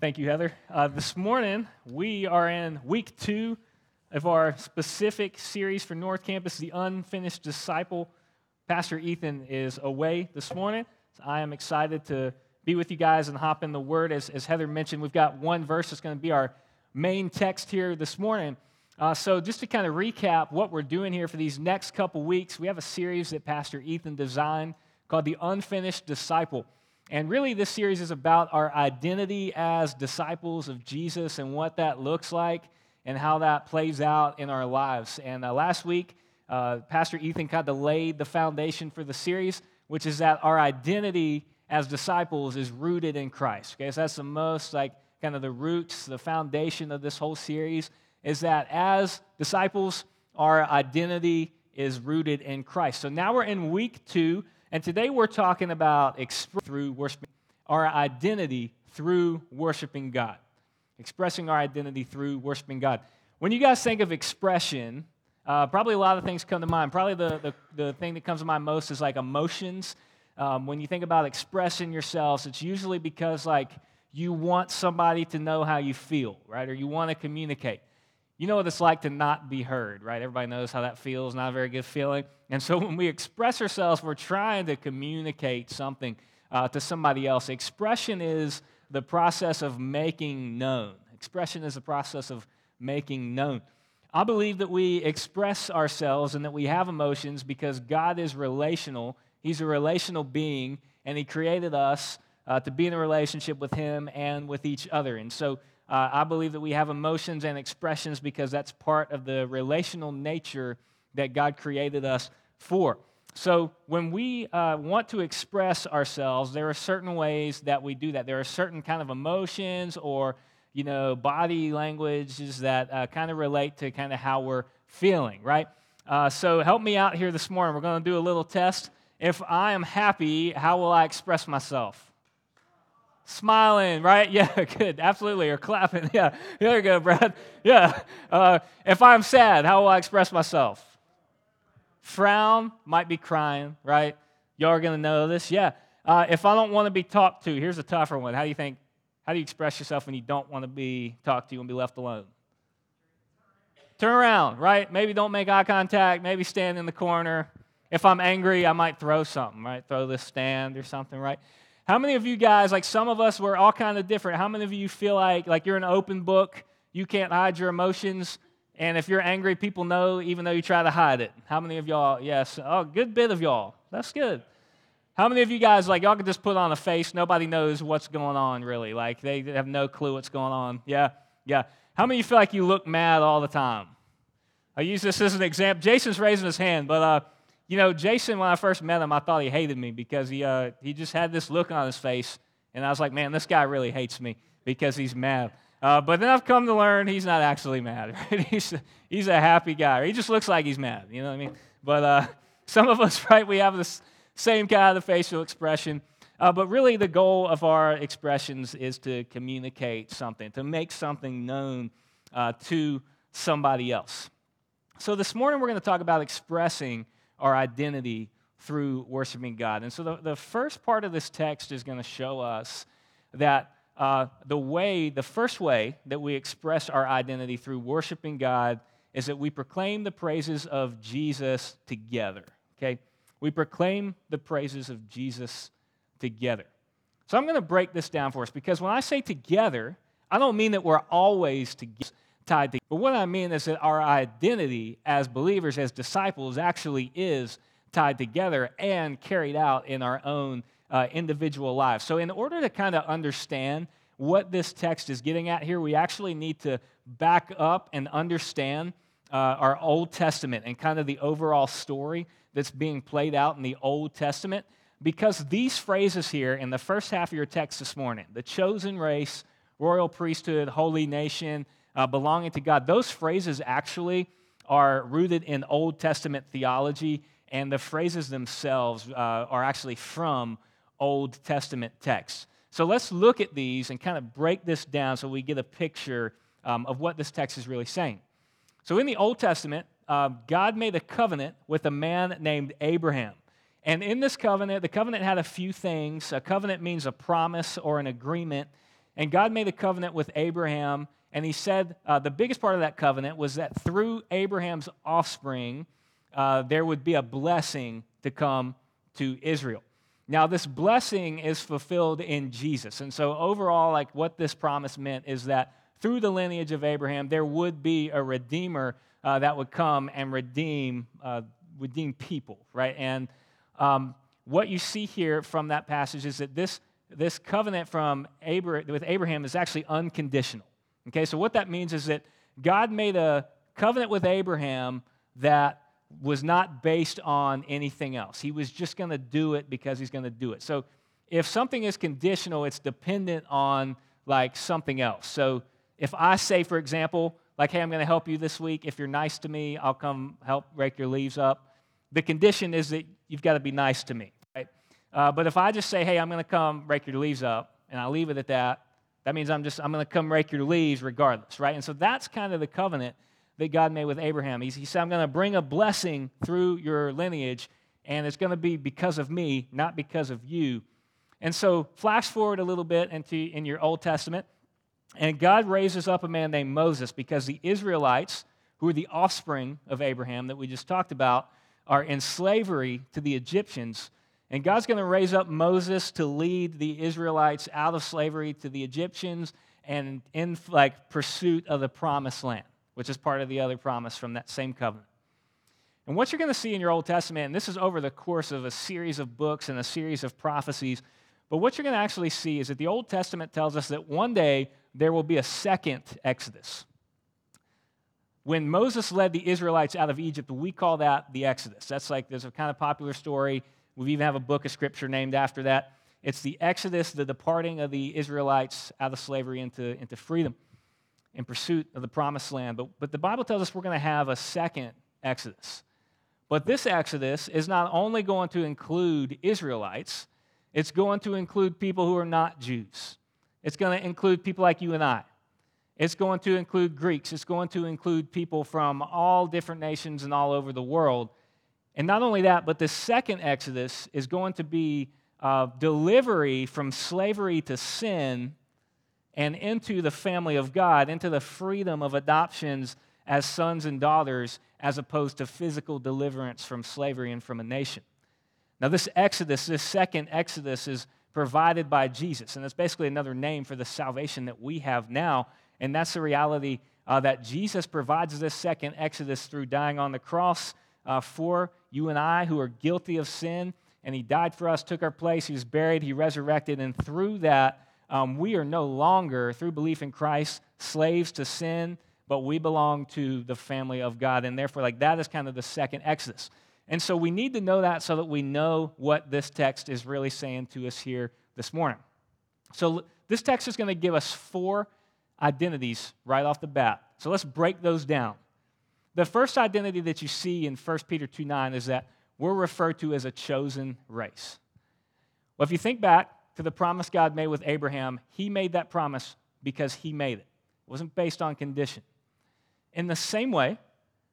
Thank you, Heather. Uh, this morning, we are in week two of our specific series for North Campus, The Unfinished Disciple. Pastor Ethan is away this morning. So I am excited to be with you guys and hop in the Word. As, as Heather mentioned, we've got one verse that's going to be our main text here this morning. Uh, so, just to kind of recap what we're doing here for these next couple weeks, we have a series that Pastor Ethan designed called The Unfinished Disciple. And really, this series is about our identity as disciples of Jesus and what that looks like and how that plays out in our lives. And uh, last week, uh, Pastor Ethan kind of laid the foundation for the series, which is that our identity as disciples is rooted in Christ. Okay, so that's the most like kind of the roots, the foundation of this whole series is that as disciples, our identity is rooted in Christ. So now we're in week two and today we're talking about through worshiping our identity through worshiping God. Expressing our identity through worshiping God. When you guys think of expression, uh, probably a lot of things come to mind. Probably the, the, the thing that comes to mind most is like emotions. Um, when you think about expressing yourselves, it's usually because like you want somebody to know how you feel, right? Or you want to communicate you know what it's like to not be heard, right? Everybody knows how that feels, not a very good feeling. And so when we express ourselves, we're trying to communicate something uh, to somebody else. Expression is the process of making known. Expression is the process of making known. I believe that we express ourselves and that we have emotions because God is relational. He's a relational being, and He created us uh, to be in a relationship with Him and with each other. And so uh, I believe that we have emotions and expressions because that's part of the relational nature that God created us for. So, when we uh, want to express ourselves, there are certain ways that we do that. There are certain kind of emotions or, you know, body languages that uh, kind of relate to kind of how we're feeling, right? Uh, so, help me out here this morning. We're going to do a little test. If I am happy, how will I express myself? Smiling, right? Yeah, good. Absolutely. Or clapping. Yeah. There you go, Brad. Yeah. Uh, if I'm sad, how will I express myself? Frown might be crying, right? Y'all are to know this. Yeah. Uh, if I don't want to be talked to, here's a tougher one. How do you think? How do you express yourself when you don't want to be talked to and be left alone? Turn around, right? Maybe don't make eye contact. Maybe stand in the corner. If I'm angry, I might throw something, right? Throw this stand or something, right? How many of you guys, like some of us, we're all kind of different. How many of you feel like like you're an open book, you can't hide your emotions, and if you're angry, people know even though you try to hide it? How many of y'all? Yes. Oh, good bit of y'all. That's good. How many of you guys like y'all can just put on a face? Nobody knows what's going on really. Like they have no clue what's going on. Yeah, yeah. How many of you feel like you look mad all the time? I use this as an example. Jason's raising his hand, but uh, you know, Jason, when I first met him, I thought he hated me because he, uh, he just had this look on his face. And I was like, man, this guy really hates me because he's mad. Uh, but then I've come to learn he's not actually mad. Right? He's, he's a happy guy. He just looks like he's mad. You know what I mean? But uh, some of us, right, we have this same kind of facial expression. Uh, but really, the goal of our expressions is to communicate something, to make something known uh, to somebody else. So this morning, we're going to talk about expressing our identity through worshiping God. And so the, the first part of this text is going to show us that uh, the way, the first way that we express our identity through worshiping God is that we proclaim the praises of Jesus together. Okay? We proclaim the praises of Jesus together. So I'm going to break this down for us because when I say together, I don't mean that we're always together tied together. But what I mean is that our identity as believers, as disciples, actually is tied together and carried out in our own uh, individual lives. So, in order to kind of understand what this text is getting at here, we actually need to back up and understand uh, our Old Testament and kind of the overall story that's being played out in the Old Testament. Because these phrases here in the first half of your text this morning the chosen race, royal priesthood, holy nation, uh, belonging to God, those phrases actually are rooted in Old Testament theology, and the phrases themselves uh, are actually from Old Testament texts. So let's look at these and kind of break this down so we get a picture um, of what this text is really saying. So in the Old Testament, uh, God made a covenant with a man named Abraham. And in this covenant, the covenant had a few things. A covenant means a promise or an agreement And God made a covenant with Abraham, and he said uh, the biggest part of that covenant was that through Abraham's offspring, uh, there would be a blessing to come to Israel. Now, this blessing is fulfilled in Jesus. And so, overall, like what this promise meant is that through the lineage of Abraham, there would be a redeemer uh, that would come and redeem, uh, redeem people, right? And um, what you see here from that passage is that this, this covenant from Abra- with Abraham is actually unconditional. Okay, so what that means is that God made a covenant with Abraham that was not based on anything else. He was just going to do it because he's going to do it. So if something is conditional, it's dependent on like something else. So if I say, for example, like, hey, I'm going to help you this week. If you're nice to me, I'll come help rake your leaves up. The condition is that you've got to be nice to me, right? Uh, but if I just say, hey, I'm going to come rake your leaves up, and I leave it at that, that means I'm just I'm going to come rake your leaves regardless, right? And so that's kind of the covenant that God made with Abraham. He, he said, I'm going to bring a blessing through your lineage, and it's going to be because of me, not because of you. And so, flash forward a little bit into in your Old Testament, and God raises up a man named Moses because the Israelites, who are the offspring of Abraham that we just talked about, are in slavery to the Egyptians. And God's going to raise up Moses to lead the Israelites out of slavery to the Egyptians and in like pursuit of the promised land which is part of the other promise from that same covenant. And what you're going to see in your Old Testament, and this is over the course of a series of books and a series of prophecies, but what you're going to actually see is that the Old Testament tells us that one day there will be a second Exodus. When Moses led the Israelites out of Egypt, we call that the Exodus. That's like, there's a kind of popular story. We even have a book of scripture named after that. It's the Exodus, the departing of the Israelites out of slavery into, into freedom in pursuit of the promised land. But, but the Bible tells us we're going to have a second Exodus. But this Exodus is not only going to include Israelites, it's going to include people who are not Jews. It's going to include people like you and I. It's going to include Greeks. It's going to include people from all different nations and all over the world. And not only that, but the second Exodus is going to be uh, delivery from slavery to sin and into the family of God, into the freedom of adoptions as sons and daughters, as opposed to physical deliverance from slavery and from a nation. Now, this Exodus, this second Exodus, is provided by Jesus, and that's basically another name for the salvation that we have now. And that's the reality uh, that Jesus provides this second Exodus through dying on the cross uh, for you and I who are guilty of sin. And he died for us, took our place, he was buried, he resurrected, and through that, um, we are no longer, through belief in Christ, slaves to sin, but we belong to the family of God. And therefore, like that is kind of the second Exodus. And so we need to know that so that we know what this text is really saying to us here this morning. So this text is going to give us four identities right off the bat. So let's break those down. The first identity that you see in 1 Peter 2 9 is that we're referred to as a chosen race. Well, if you think back, to the promise God made with Abraham, he made that promise because he made it. It wasn't based on condition. In the same way,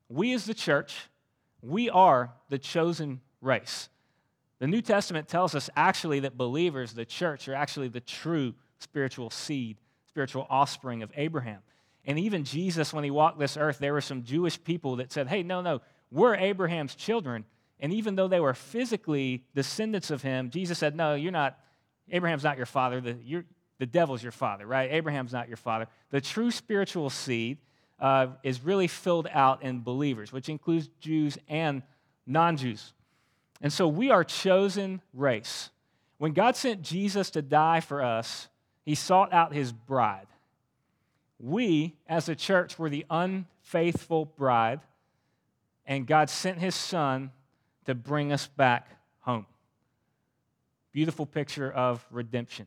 we as the church, we are the chosen race. The New Testament tells us actually that believers, the church, are actually the true spiritual seed, spiritual offspring of Abraham. And even Jesus, when he walked this earth, there were some Jewish people that said, hey, no, no, we're Abraham's children. And even though they were physically descendants of him, Jesus said, no, you're not, Abraham's not your father. The, the devil's your father, right? Abraham's not your father. The true spiritual seed uh, is really filled out in believers, which includes Jews and non Jews. And so we are chosen race. When God sent Jesus to die for us, he sought out his bride. We, as a church, were the unfaithful bride, and God sent his son to bring us back home beautiful picture of redemption.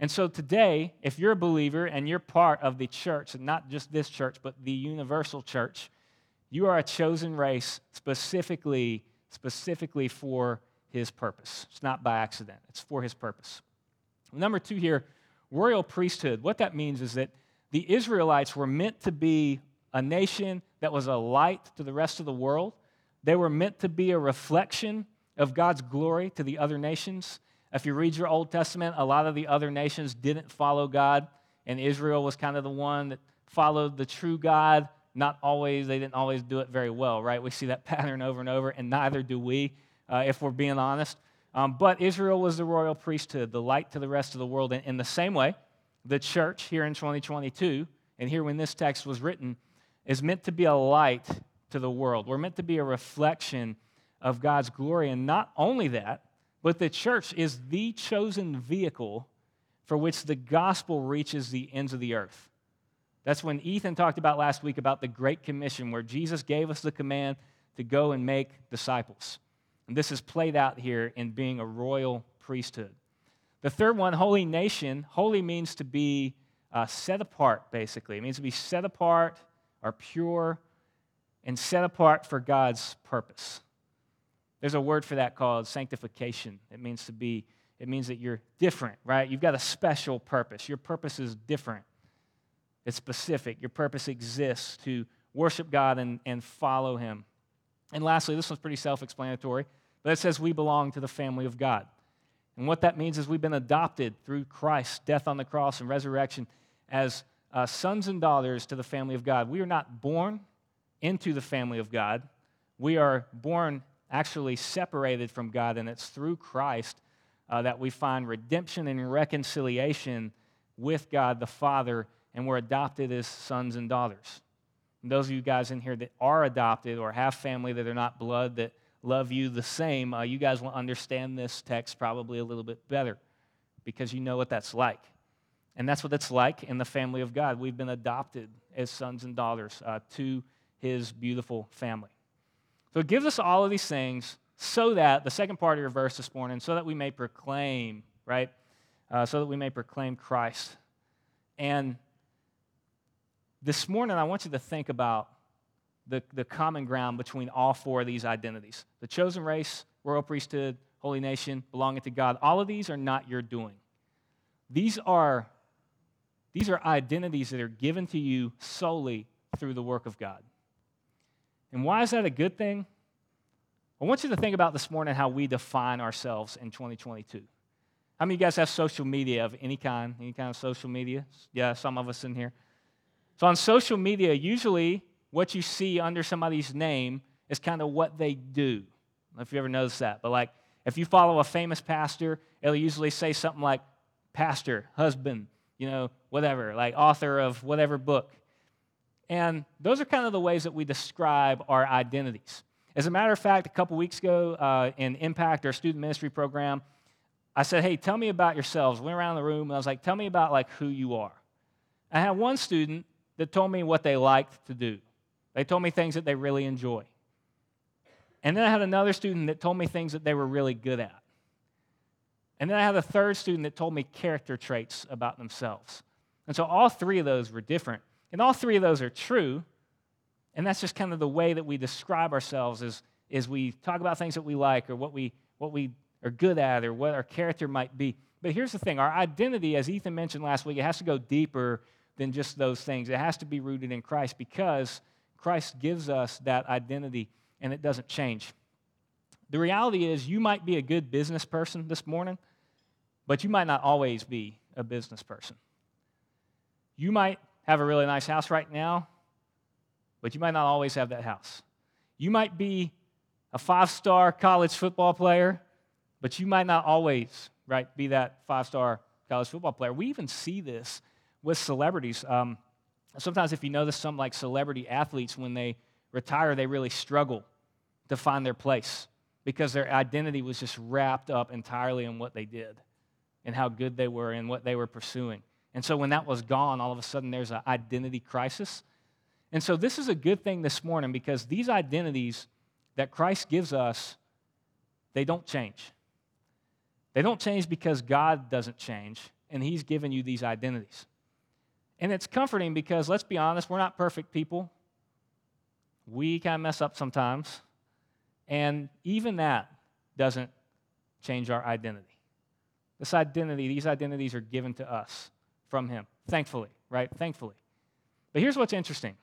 And so today, if you're a believer and you're part of the church, and not just this church, but the universal church, you are a chosen race specifically, specifically for his purpose. It's not by accident, it's for his purpose. Number two here, royal priesthood. What that means is that the Israelites were meant to be a nation that was a light to the rest of the world. They were meant to be a reflection of God's glory to the other nations. If you read your Old Testament, a lot of the other nations didn't follow God and Israel was kind of the one that followed the true God. Not always, they didn't always do it very well, right? We see that pattern over and over, and neither do we, uh, if we're being honest. Um, but Israel was the royal priesthood, the light to the rest of the world. And in the same way, the church here in 2022, and here when this text was written, is meant to be a light to the world. We're meant to be a reflection of God's glory. And not only that, but the church is the chosen vehicle for which the gospel reaches the ends of the earth. That's when Ethan talked about last week about the Great Commission, where Jesus gave us the command to go and make disciples. And this is played out here in being a royal priesthood. The third one, holy nation, holy means to be uh, set apart, basically. It means to be set apart or pure and set apart for God's purpose. There's a word for that called sanctification. It means to be, it means that you're different, right? You've got a special purpose. Your purpose is different, it's specific. Your purpose exists to worship God and, and follow Him. And lastly, this one's pretty self explanatory, but it says we belong to the family of God. And what that means is we've been adopted through Christ's death on the cross and resurrection as uh, sons and daughters to the family of God. We are not born into the family of God, we are born actually separated from God, and it's through Christ uh, that we find redemption and reconciliation with God the Father, and we're adopted as sons and daughters. And those of you guys in here that are adopted or have family that are not blood that love you the same, uh, you guys will understand this text probably a little bit better because you know what that's like. And that's what it's like in the family of God. We've been adopted as sons and daughters uh, to his beautiful family. So it gives us all of these things so that, the second part of your verse this morning, so that we may proclaim, right? Uh, so that we may proclaim Christ. And this morning, I want you to think about the, the common ground between all four of these identities the chosen race, royal priesthood, holy nation, belonging to God. All of these are not your doing. These are, these are identities that are given to you solely through the work of God. And why is that a good thing? I want you to think about this morning how we define ourselves in 2022. How many of you guys have social media of any kind? Any kind of social media? Yeah, some of us in here. So on social media, usually what you see under somebody's name is kind of what they do. if you ever noticed that. But like if you follow a famous pastor, it'll usually say something like pastor, husband, you know, whatever, like author of whatever book. And those are kind of the ways that we describe our identities. As a matter of fact, a couple weeks ago uh, in Impact, our student ministry program, I said, hey, tell me about yourselves. Went around the room and I was like, tell me about like who you are. I had one student that told me what they liked to do. They told me things that they really enjoy. And then I had another student that told me things that they were really good at. And then I had a third student that told me character traits about themselves. And so all three of those were different. And all three of those are true. And that's just kind of the way that we describe ourselves is, is we talk about things that we like or what we, what we are good at or what our character might be. But here's the thing our identity, as Ethan mentioned last week, it has to go deeper than just those things. It has to be rooted in Christ because Christ gives us that identity and it doesn't change. The reality is, you might be a good business person this morning, but you might not always be a business person. You might have a really nice house right now, but you might not always have that house. You might be a five star college football player, but you might not always right, be that five star college football player. We even see this with celebrities. Um, sometimes, if you notice some like celebrity athletes, when they retire, they really struggle to find their place because their identity was just wrapped up entirely in what they did and how good they were and what they were pursuing. And so when that was gone, all of a sudden there's an identity crisis. And so this is a good thing this morning because these identities that Christ gives us, they don't change. They don't change because God doesn't change, and He's given you these identities. And it's comforting because, let's be honest, we're not perfect people. We kind of mess up sometimes. And even that doesn't change our identity. This identity, these identities are given to us from him, thankfully, right? Thankfully. But here's what's interesting.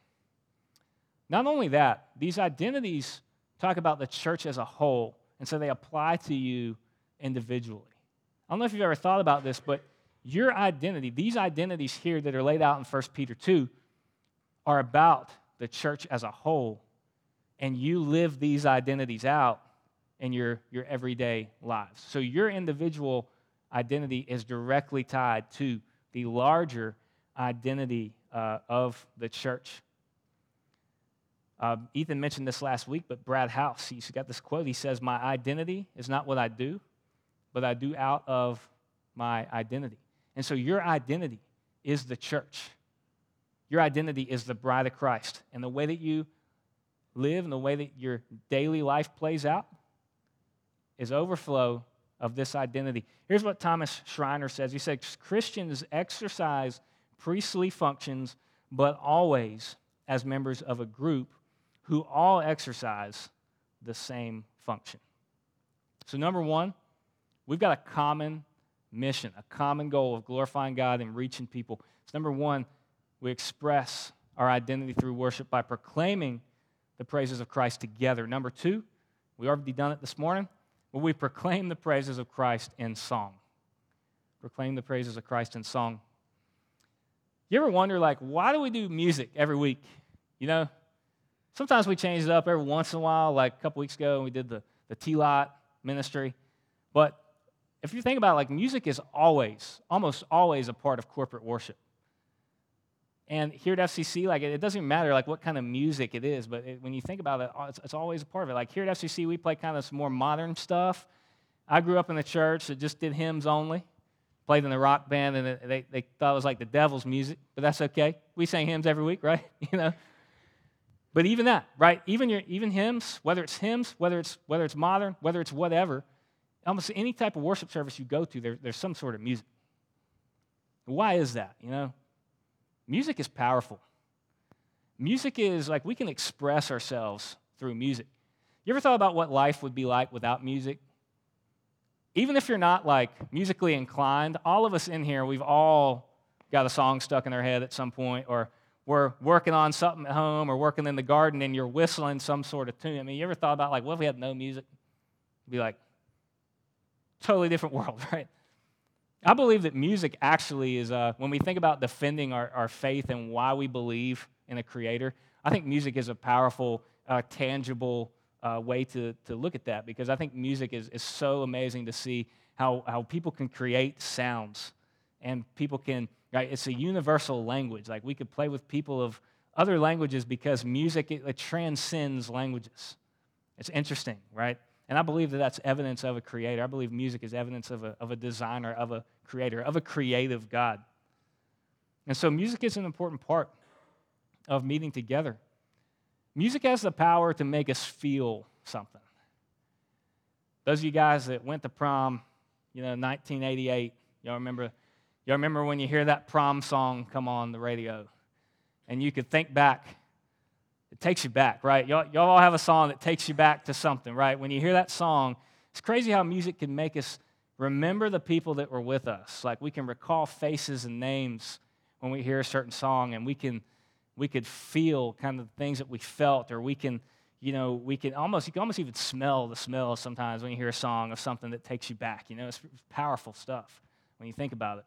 Not only that, these identities talk about the church as a whole, and so they apply to you individually. I don't know if you've ever thought about this, but your identity, these identities here that are laid out in 1 Peter 2, are about the church as a whole. And you live these identities out in your, your everyday lives. So your individual identity is directly tied to the larger identity uh, of the church. Uh, Ethan mentioned this last week, but Brad House, he's got this quote. He says, My identity is not what I do, but I do out of my identity. And so your identity is the church. Your identity is the bride of Christ. And the way that you live and the way that your daily life plays out is overflow of this identity. Here's what Thomas Schreiner says He says, Christians exercise priestly functions, but always as members of a group who all exercise the same function. So, number one, we've got a common mission, a common goal of glorifying God and reaching people. So, number one, we express our identity through worship by proclaiming the praises of Christ together. Number two, we already done it this morning, but we proclaim the praises of Christ in song. Proclaim the praises of Christ in song. You ever wonder, like, why do we do music every week? You know, sometimes we change it up every once in a while. Like a couple weeks ago, we did the, the T Lot ministry. But if you think about it, like, music is always, almost always a part of corporate worship. And here at FCC, like it doesn't matter like what kind of music it is, but it, when you think about it, uh, it's, it's, always a part of it. Like here at FCC, we play kind of some more modern stuff. I grew up in the church that just did hymns only, played in the rock band, and they, they thought it was like the devil's music, but that's okay. We sing hymns every week, right? you know. But even that, right? Even your even hymns, whether it's hymns, whether it's whether it's modern, whether it's whatever, almost any type of worship service you go to, there, there's some sort of music. Why is that? You know, Music is powerful. Music is like we can express ourselves through music. You ever thought about what life would be like without music? Even if you're not like musically inclined, all of us in here, we've all got a song stuck in our head at some point, or we're working on something at home or working in the garden and you're whistling some sort of tune. I mean, you ever thought about like, what if we had no music? It'd be like, totally different world, right? I believe that music actually is, uh, when we think about defending our, our faith and why we believe in a creator, I think music is a powerful, uh, tangible uh, way to, to look at that because I think music is, is so amazing to see how, how people can create sounds and people can, right? It's a universal language. Like we could play with people of other languages because music, it, it transcends languages. It's interesting, right? And I believe that that's evidence of a creator. I believe music is evidence of a, of a designer, of a creator, of a creative God. And so music is an important part of meeting together. Music has the power to make us feel something. Those of you guys that went to prom, you know, 1988, y'all remember, y'all remember when you hear that prom song come on the radio and you could think back it takes you back, right? Y'all, y'all all have a song that takes you back to something, right? When you hear that song, it's crazy how music can make us remember the people that were with us. Like we can recall faces and names when we hear a certain song, and we can we could feel kind of the things that we felt, or we can, you know, we can almost you can almost even smell the smell sometimes when you hear a song of something that takes you back. You know, it's powerful stuff when you think about it.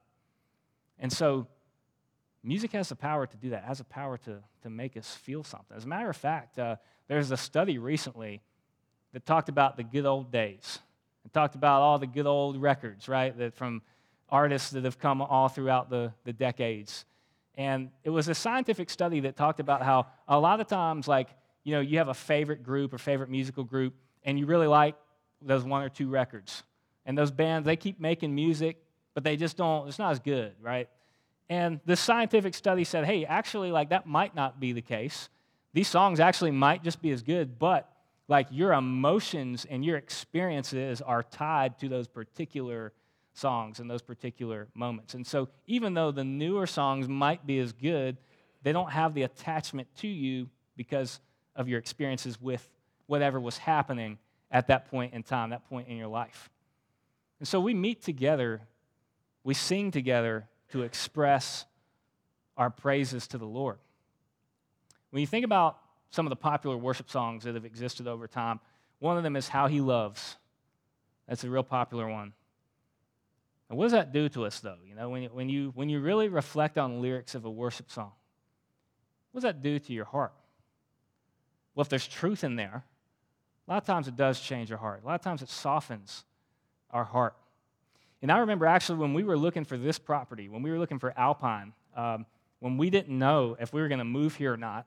And so Music has the power to do that, has the power to, to make us feel something. As a matter of fact, uh, there's a study recently that talked about the good old days and talked about all the good old records, right, that from artists that have come all throughout the, the decades. And it was a scientific study that talked about how a lot of times, like, you know, you have a favorite group or favorite musical group, and you really like those one or two records. And those bands, they keep making music, but they just don't, it's not as good, right? And the scientific study said, hey, actually, like that might not be the case. These songs actually might just be as good, but like your emotions and your experiences are tied to those particular songs and those particular moments. And so, even though the newer songs might be as good, they don't have the attachment to you because of your experiences with whatever was happening at that point in time, that point in your life. And so, we meet together, we sing together to express our praises to the Lord. When you think about some of the popular worship songs that have existed over time, one of them is How He Loves. That's a real popular one. And what does that do to us, though? You know, when when you, when you really reflect on lyrics of a worship song, what does that do to your heart? Well, if there's truth in there, a lot of times it does change your heart. A lot of times it softens our heart. And I remember actually when we were looking for this property, when we were looking for Alpine, um, when we didn't know if we were going to move here or not,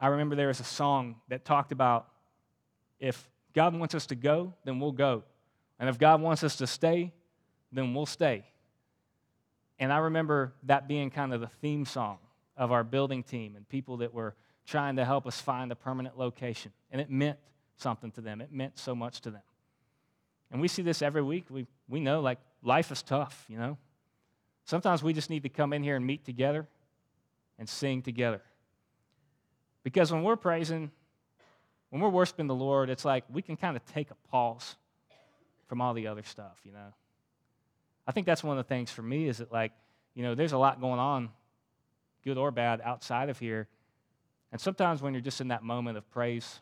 I remember there was a song that talked about if God wants us to go, then we'll go. And if God wants us to stay, then we'll stay. And I remember that being kind of the theme song of our building team and people that were trying to help us find a permanent location. And it meant something to them, it meant so much to them. And we see this every week. We, we know, like, life is tough, you know? Sometimes we just need to come in here and meet together and sing together. Because when we're praising, when we're worshiping the Lord, it's like we can kind of take a pause from all the other stuff, you know? I think that's one of the things for me is that, like, you know, there's a lot going on, good or bad, outside of here. And sometimes when you're just in that moment of praise,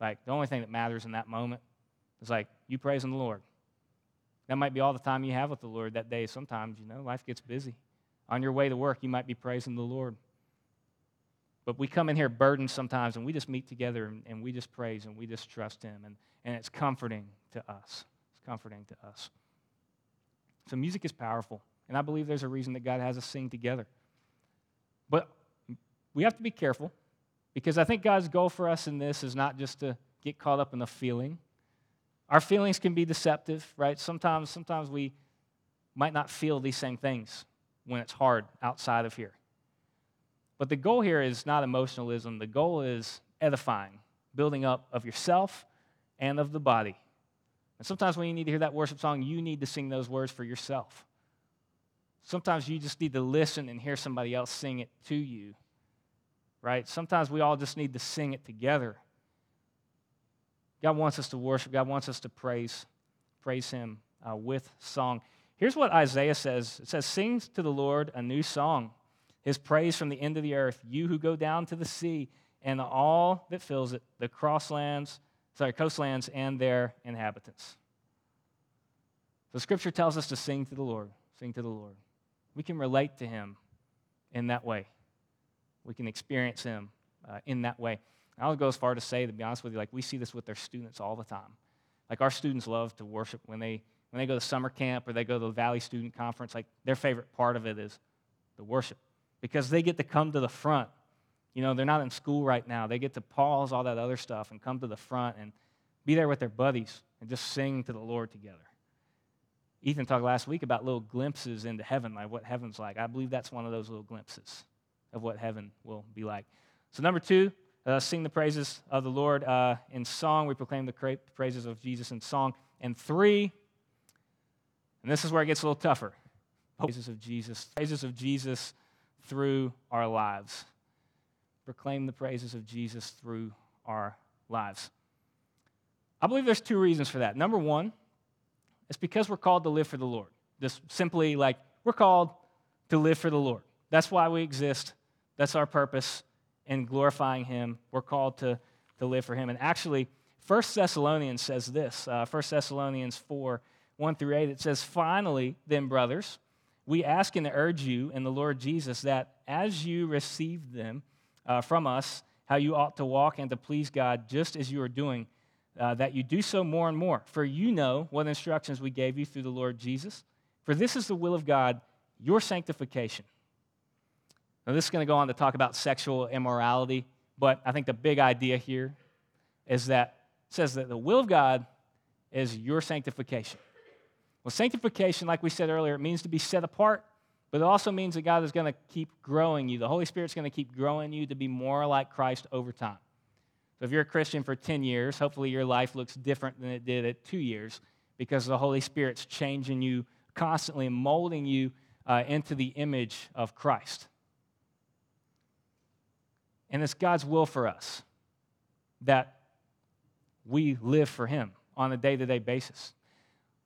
like, the only thing that matters in that moment is like you praising the Lord. That might be all the time you have with the Lord that day. Sometimes, you know, life gets busy. On your way to work, you might be praising the Lord. But we come in here burdened sometimes and we just meet together and, and we just praise and we just trust Him. And, and it's comforting to us. It's comforting to us. So music is powerful. And I believe there's a reason that God has us sing together. But we have to be careful because I think God's goal for us in this is not just to get caught up in the feeling. Our feelings can be deceptive, right? Sometimes, sometimes we might not feel these same things when it's hard outside of here. But the goal here is not emotionalism. The goal is edifying, building up of yourself and of the body. And sometimes when you need to hear that worship song, you need to sing those words for yourself. Sometimes you just need to listen and hear somebody else sing it to you, right? Sometimes we all just need to sing it together. God wants us to worship, God wants us to praise, praise Him uh, with song. Here's what Isaiah says it says, Sing to the Lord a new song, His praise from the end of the earth, you who go down to the sea and all that fills it, the crosslands sorry, coastlands and their inhabitants. So scripture tells us to sing to the Lord, sing to the Lord. We can relate to him in that way. We can experience him uh, in that way. I'll go as far to say, to be honest with you, like we see this with their students all the time. Like our students love to worship when they when they go to summer camp or they go to the Valley Student Conference. Like their favorite part of it is the worship because they get to come to the front you know, they're not in school right now. They get to pause all that other stuff and come to the front and be there with their buddies and just sing to the Lord together. Ethan talked last week about little glimpses into heaven, like what heaven's like. I believe that's one of those little glimpses of what heaven will be like. So, number two, uh, sing the praises of the Lord uh, in song. We proclaim the praises of Jesus in song. And three, and this is where it gets a little tougher praises of Jesus, praises of Jesus through our lives proclaim the praises of Jesus through our lives. I believe there's two reasons for that. Number one, it's because we're called to live for the Lord. Just simply like we're called to live for the Lord. That's why we exist. That's our purpose in glorifying Him. We're called to, to live for Him. And actually, 1 Thessalonians says this uh, 1 Thessalonians 4 1 through 8. It says, Finally, then, brothers, we ask and urge you in the Lord Jesus that as you receive them, uh, from us how you ought to walk and to please God just as you are doing, uh, that you do so more and more. For you know what instructions we gave you through the Lord Jesus. For this is the will of God, your sanctification. Now, this is going to go on to talk about sexual immorality, but I think the big idea here is that says that the will of God is your sanctification. Well, sanctification, like we said earlier, it means to be set apart but it also means that God is going to keep growing you. The Holy Spirit's going to keep growing you to be more like Christ over time. So if you're a Christian for 10 years, hopefully your life looks different than it did at two years because the Holy Spirit's changing you constantly and molding you uh, into the image of Christ. And it's God's will for us that we live for Him on a day to day basis.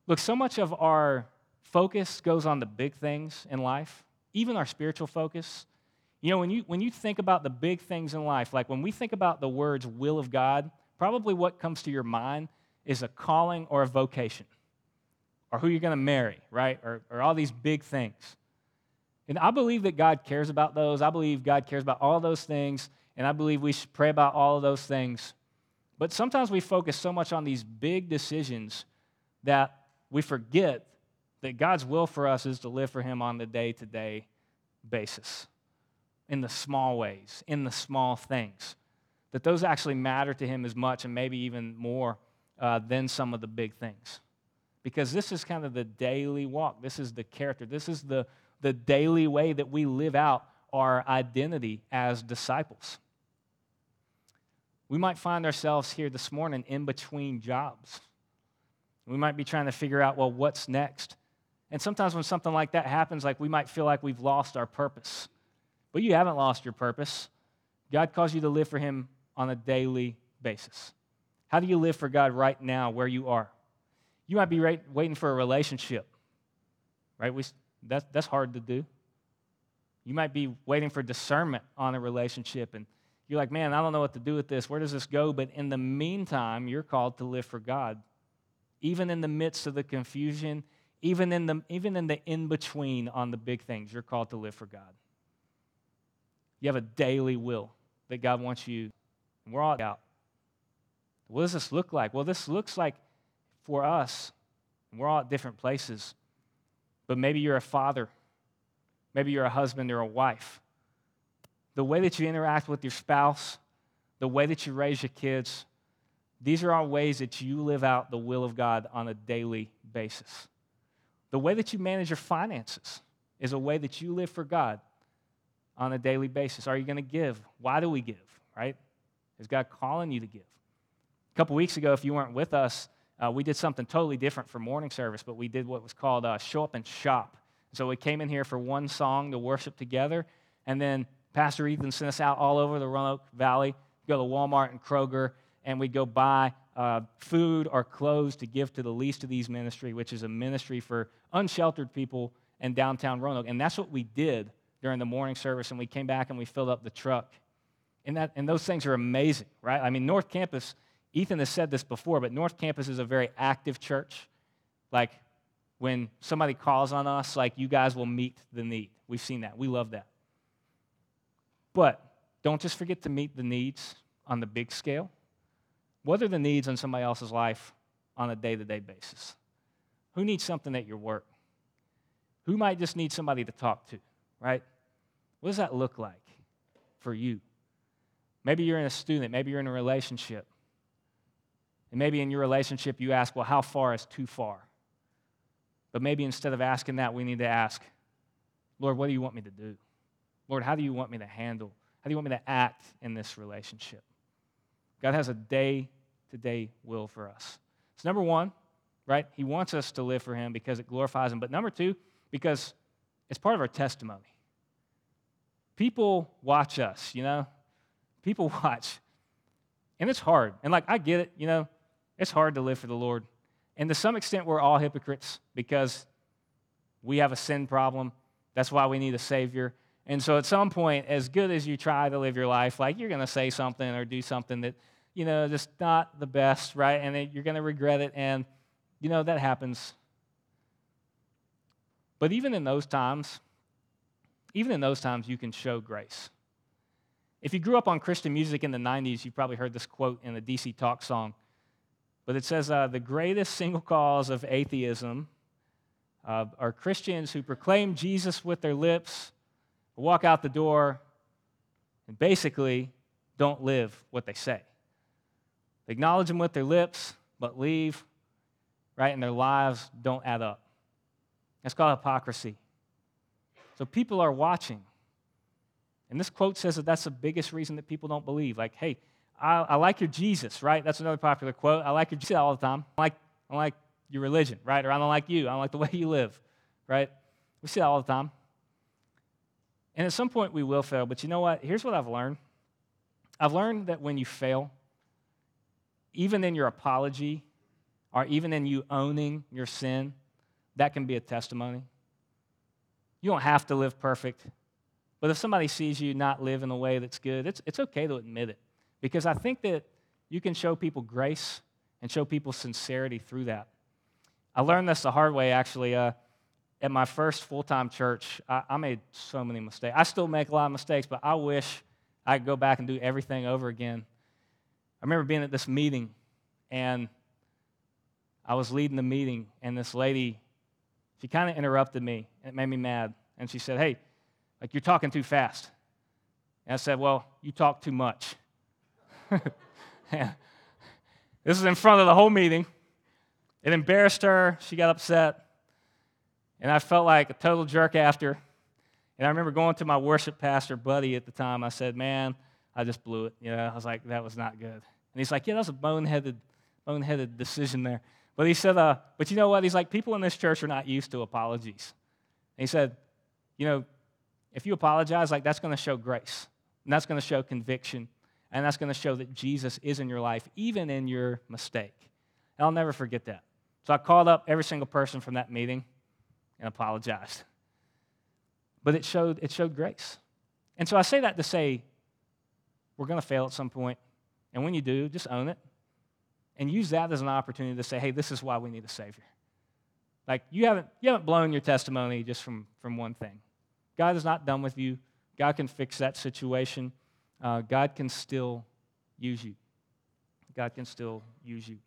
Look, so much of our focus goes on the big things in life, even our spiritual focus. You know, when you, when you think about the big things in life, like when we think about the words will of God, probably what comes to your mind is a calling or a vocation or who you're going to marry, right? Or, or all these big things. And I believe that God cares about those. I believe God cares about all those things. And I believe we should pray about all of those things. But sometimes we focus so much on these big decisions that we forget that God's will for us is to live for Him on the day to day basis, in the small ways, in the small things. That those actually matter to Him as much and maybe even more uh, than some of the big things. Because this is kind of the daily walk. This is the character. This is the, the daily way that we live out our identity as disciples. We might find ourselves here this morning in between jobs. We might be trying to figure out, well, what's next? And sometimes when something like that happens, like we might feel like we've lost our purpose. But you haven't lost your purpose. God calls you to live for Him on a daily basis. How do you live for God right now where you are? You might be waiting for a relationship, right? We, that's, that's hard to do. You might be waiting for discernment on a relationship, and you're like, man, I don't know what to do with this. Where does this go? But in the meantime, you're called to live for God. Even in the midst of the confusion, even in the, even in the in between on the big things, you're called to live for God. You have a daily will that God wants you. And we're all out. What does this look like? Well, this looks like for us, we're all at different places, but maybe you're a father, maybe you're a husband or a wife. The way that you interact with your spouse, the way that you raise your kids, these are all ways that you live out the will of God on a daily basis. The way that you manage your finances is a way that you live for God on a daily basis. Are you going to give? Why do we give, right? Is God calling you to give? A couple weeks ago, if you weren't with us, uh, we did something totally different for morning service, but we did what was called uh, show up and shop. So we came in here for one song to worship together, and then Pastor Ethan sent us out all over the Roanoke Valley, go to Walmart and Kroger, and we'd go buy uh, food or clothes to give to the least of these ministry, which is a ministry for unsheltered people in downtown Roanoke. And that's what we did during the morning service, and we came back and we filled up the truck. And, that, and those things are amazing, right? I mean, North Campus, Ethan has said this before, but North Campus is a very active church. Like, when somebody calls on us, like, you guys will meet the need. We've seen that. We love that. But don't just forget to meet the needs on the big scale. What are the needs on somebody else's life on a day to day basis? Who needs something at your work? Who might just need somebody to talk to, right? What does that look like for you? Maybe you're in a student, maybe you're in a relationship. And maybe in your relationship you ask, well, how far is too far? But maybe instead of asking that, we need to ask, Lord, what do you want me to do? Lord, how do you want me to handle? How do you want me to act in this relationship? God has a day to day will for us. It's number one, right? He wants us to live for Him because it glorifies Him. But number two, because it's part of our testimony. People watch us, you know? People watch. And it's hard. And like, I get it, you know? It's hard to live for the Lord. And to some extent, we're all hypocrites because we have a sin problem. That's why we need a Savior. And so at some point, as good as you try to live your life, like you're going to say something or do something that, you know, just not the best, right? And you're going to regret it. And, you know, that happens. But even in those times, even in those times, you can show grace. If you grew up on Christian music in the 90s, you've probably heard this quote in the DC Talk song. But it says, uh, The greatest single cause of atheism uh, are Christians who proclaim Jesus with their lips walk out the door and basically don't live what they say. They acknowledge them with their lips, but leave, right? And their lives don't add up. That's called hypocrisy. So people are watching. And this quote says that that's the biggest reason that people don't believe. Like, hey, I, I like your Jesus, right? That's another popular quote. I like your Jesus all the time. I like, I like your religion, right? Or I don't like you. I don't like the way you live, right? We see that all the time. And at some point we will fail, but you know what? Here's what I've learned I've learned that when you fail, even in your apology, or even in you owning your sin, that can be a testimony. You don't have to live perfect. But if somebody sees you not live in a way that's good, it's, it's okay to admit it. Because I think that you can show people grace and show people sincerity through that. I learned this the hard way, actually. Uh, at my first full time church, I, I, made so many mistakes. I still make a lot of mistakes, but I wish I could go back and do everything over again. I remember being at this meeting, and I was leading the meeting, and this lady, she kind of interrupted me, and it made me mad. And she said, Hey, like you're talking too fast. And I said, Well, you talk too much. this is in front of the whole meeting. It embarrassed her. She got upset. And I felt like a total jerk after. And I remember going to my worship pastor buddy at the time. I said, Man, I just blew it. You know, I was like, That was not good. And he's like, Yeah, that was a boneheaded, boneheaded decision there. But he said, uh, But you know what? He's like, People in this church are not used to apologies. And he said, You know, if you apologize, like that's going to show grace. And that's going to show conviction. And that's going to show that Jesus is in your life, even in your mistake. And I'll never forget that. So I called up every single person from that meeting and apologized. But it showed, it showed grace. And so I say that to say, we're going to fail at some point. And when you do, just own it. And use that as an opportunity to say, hey, this is why we need a Savior. Like, you haven't, you haven't blown your testimony just from, from one thing. God is not done with you. God can fix that situation. Uh, God can still use you. God can still use you.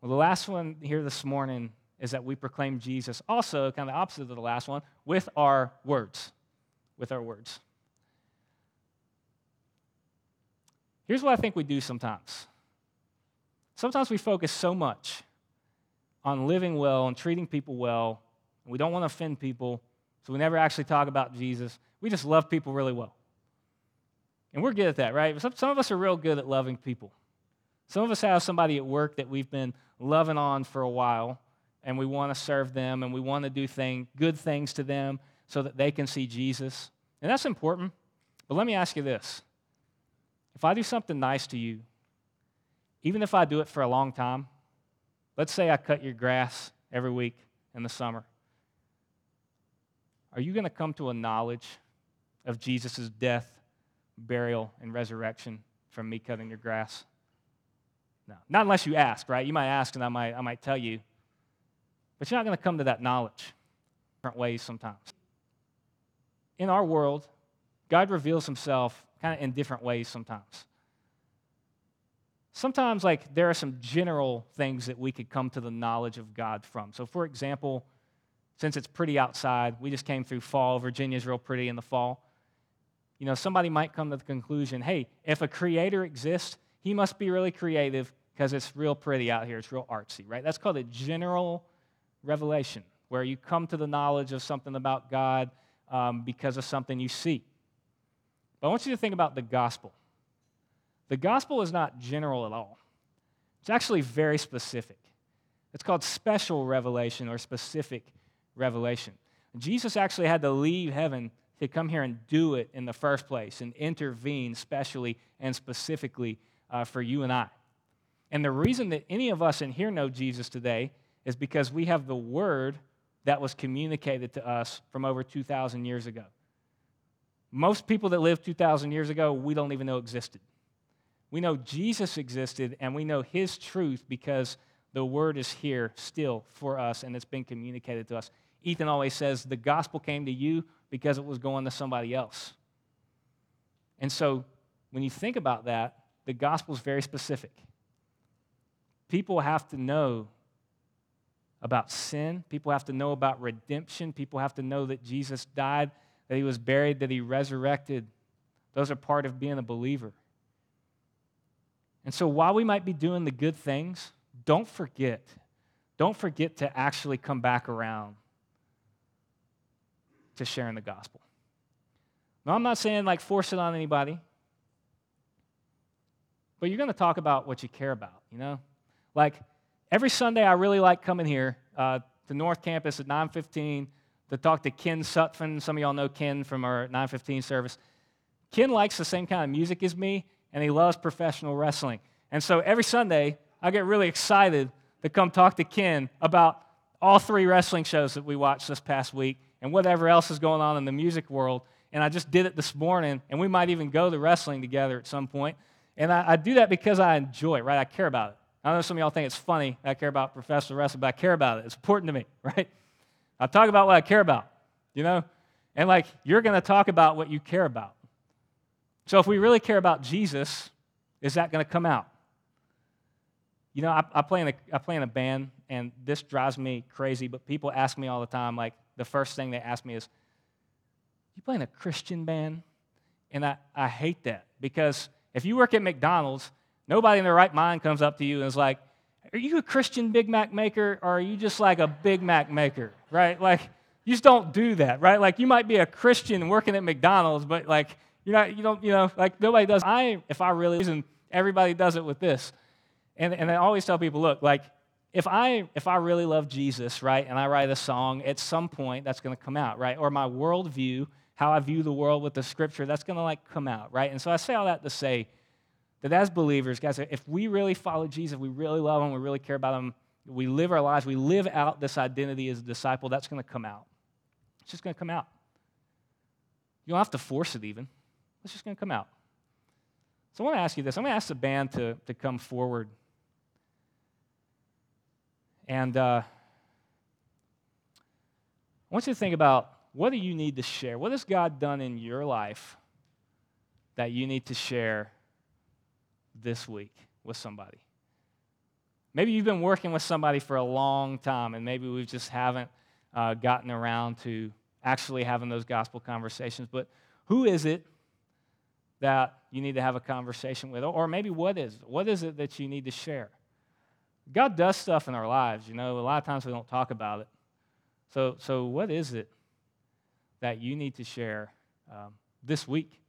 Well, the last one here this morning is that we proclaim Jesus, also kind of the opposite of the last one, with our words. With our words. Here's what I think we do sometimes. Sometimes we focus so much on living well and treating people well, and we don't want to offend people, so we never actually talk about Jesus. We just love people really well. And we're good at that, right? Some, some of us are real good at loving people. Some of us have somebody at work that we've been loving on for a while, and we want to serve them and we want to do thing, good things to them so that they can see Jesus. And that's important. But let me ask you this if I do something nice to you, even if I do it for a long time, let's say I cut your grass every week in the summer, are you going to come to a knowledge of Jesus' death, burial, and resurrection from me cutting your grass? No. Not unless you ask, right? You might ask and I might, I might tell you. But you're not going to come to that knowledge different ways sometimes. In our world, God reveals himself kind of in different ways sometimes. Sometimes, like, there are some general things that we could come to the knowledge of God from. So, for example, since it's pretty outside, we just came through fall. Virginia's real pretty in the fall. You know, somebody might come to the conclusion hey, if a creator exists, he must be really creative because it's real pretty out here. It's real artsy, right? That's called a general revelation, where you come to the knowledge of something about God um, because of something you see. But I want you to think about the gospel. The gospel is not general at all, it's actually very specific. It's called special revelation or specific revelation. Jesus actually had to leave heaven to come here and do it in the first place and intervene specially and specifically uh, for you and I. And the reason that any of us in here know Jesus today is because we have the word that was communicated to us from over 2,000 years ago. Most people that lived 2,000 years ago, we don't even know existed. We know Jesus existed and we know his truth because the word is here still for us and it's been communicated to us. Ethan always says the gospel came to you because it was going to somebody else. And so when you think about that, the gospel is very specific. People have to know about sin, people have to know about redemption, people have to know that Jesus died, that he was buried, that he resurrected. Those are part of being a believer. And so while we might be doing the good things, don't forget. Don't forget to actually come back around to sharing the gospel. Now, I'm not saying like force it on anybody. But you're going to talk about what you care about, you know? Like every Sunday, I really like coming here uh, to North Campus at 9:15 to talk to Ken Sutphin. Some of y'all know Ken from our 9:15 service. Ken likes the same kind of music as me, and he loves professional wrestling. And so every Sunday, I get really excited to come talk to Ken about all three wrestling shows that we watched this past week and whatever else is going on in the music world. And I just did it this morning, and we might even go to wrestling together at some point. And I, I, do that because I enjoy it, right? I care about it. I know some of y'all think it's funny I care about professional wrestling, but I care about it. It's important to me, right? I talk about what I care about, you know? And like, you're going to talk about what you care about. So if we really care about Jesus, is that going to come out? You know, I, I, play in a, I play in a band, and this drives me crazy, but people ask me all the time, like, the first thing they ask me is, You playing a Christian band? And I, I hate that because if you work at McDonald's, nobody in their right mind comes up to you and is like, Are you a Christian Big Mac maker or are you just like a Big Mac maker? Right? Like, you just don't do that, right? Like, you might be a Christian working at McDonald's, but like, you're not, you don't, you know, like nobody does. I, if I really, and everybody does it with this. And, and I always tell people, look, like, if I, if I really love Jesus, right, and I write a song, at some point that's going to come out, right? Or my worldview, how I view the world with the scripture, that's going to like come out, right? And so I say all that to say that as believers, guys, if we really follow Jesus, we really love him, we really care about him, we live our lives, we live out this identity as a disciple, that's going to come out. It's just going to come out. You don't have to force it even. It's just going to come out. So I want to ask you this. I'm going to ask the band to, to come forward. And uh, I want you to think about what do you need to share? What has God done in your life that you need to share this week with somebody? Maybe you've been working with somebody for a long time, and maybe we just haven't uh, gotten around to actually having those gospel conversations. But who is it that you need to have a conversation with? Or maybe what is What is it that you need to share? God does stuff in our lives, you know. A lot of times we don't talk about it. So, so what is it that you need to share um, this week?